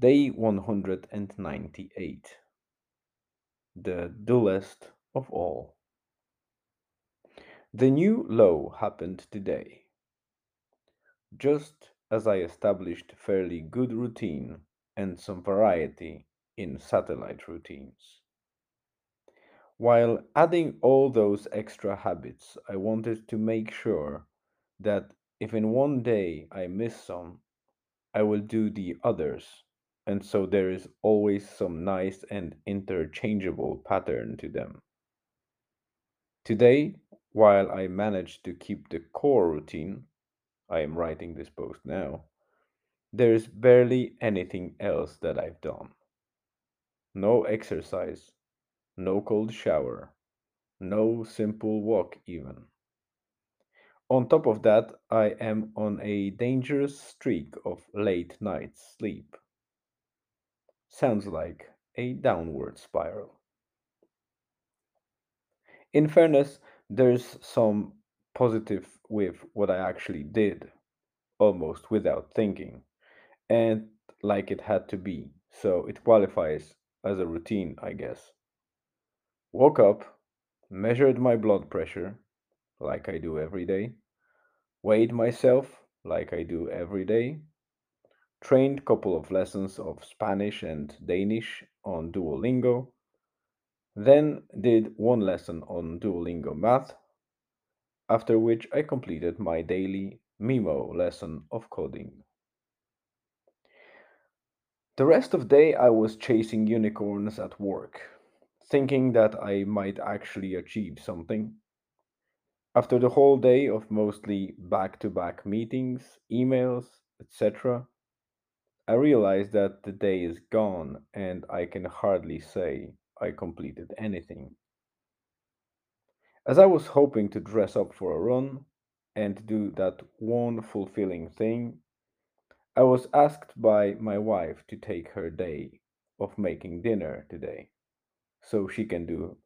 Day 198, the dullest of all. The new low happened today, just as I established fairly good routine and some variety in satellite routines. While adding all those extra habits, I wanted to make sure that if in one day I miss some, I will do the others, and so there is always some nice and interchangeable pattern to them. Today, while I managed to keep the core routine, I am writing this post now, there is barely anything else that I've done. No exercise, no cold shower, no simple walk, even. On top of that, I am on a dangerous streak of late night sleep. Sounds like a downward spiral. In fairness, there's some positive with what I actually did, almost without thinking, and like it had to be, so it qualifies as a routine, I guess. Woke up, measured my blood pressure, like I do every day, weighed myself, like I do every day, trained couple of lessons of Spanish and Danish on Duolingo, then did one lesson on Duolingo math, after which I completed my daily Mimo lesson of coding. The rest of the day I was chasing unicorns at work, thinking that I might actually achieve something. After the whole day of mostly back to back meetings, emails, etc., I realize that the day is gone and I can hardly say I completed anything. As I was hoping to dress up for a run and do that one fulfilling thing, I was asked by my wife to take her day of making dinner today so she can do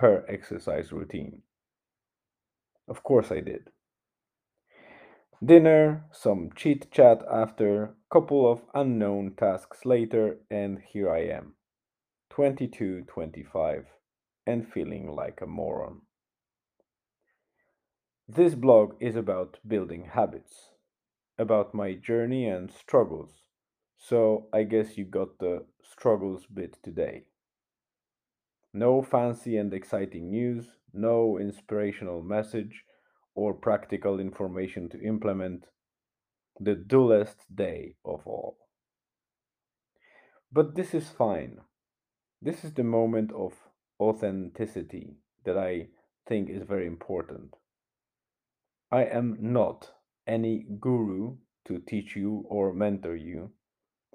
her exercise routine. Of course, I did. Dinner, some chit chat after, couple of unknown tasks later, and here I am, 22, 25, and feeling like a moron. This blog is about building habits, about my journey and struggles, so I guess you got the struggles bit today. No fancy and exciting news, no inspirational message or practical information to implement. The dullest day of all. But this is fine. This is the moment of authenticity that I think is very important. I am not any guru to teach you or mentor you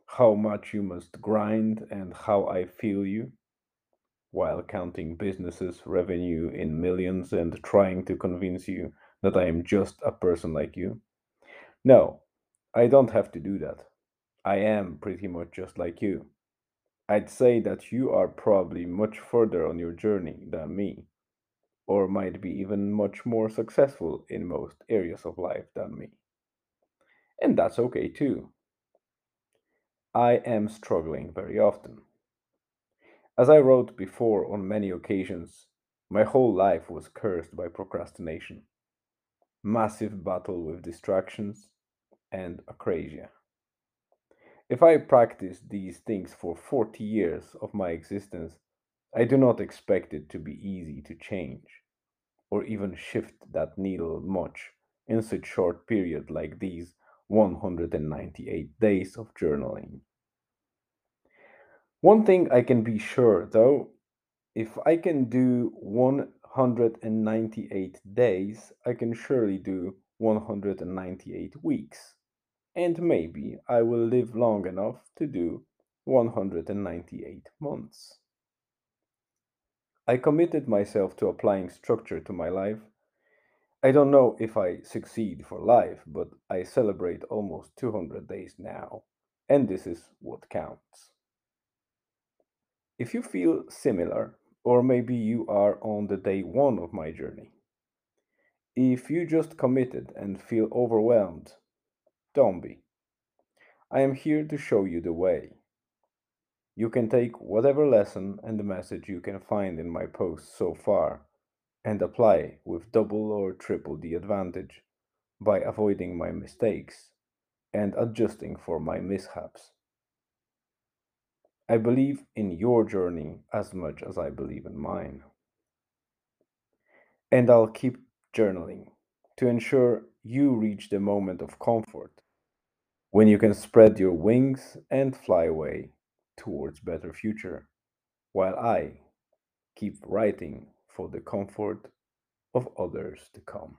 how much you must grind and how I feel you while counting businesses' revenue in millions and trying to convince you that I am just a person like you. No, I don't have to do that. I am pretty much just like you. I'd say that you are probably much further on your journey than me, or might be even much more successful in most areas of life than me. And that's okay too. I am struggling very often. As I wrote before on many occasions, my whole life was cursed by procrastination, massive battle with distractions, and acrasia. If I practice these things for 40 years of my existence, I do not expect it to be easy to change, or even shift that needle much in such short period like these 198 days of journaling. One thing I can be sure though, if I can do 198 days, I can surely do 198 weeks. And maybe I will live long enough to do 198 months. I committed myself to applying structure to my life. I don't know if I succeed for life, but I celebrate almost 200 days now, and this is what counts. If you feel similar, or maybe you are on the day one of my journey, if you just committed and feel overwhelmed, don't be. I am here to show you the way. You can take whatever lesson and message you can find in my posts so far and apply with double or triple the advantage by avoiding my mistakes and adjusting for my mishaps. I believe in your journey as much as I believe in mine. And I'll keep journaling to ensure you reach the moment of comfort when you can spread your wings and fly away towards better future while I keep writing for the comfort of others to come.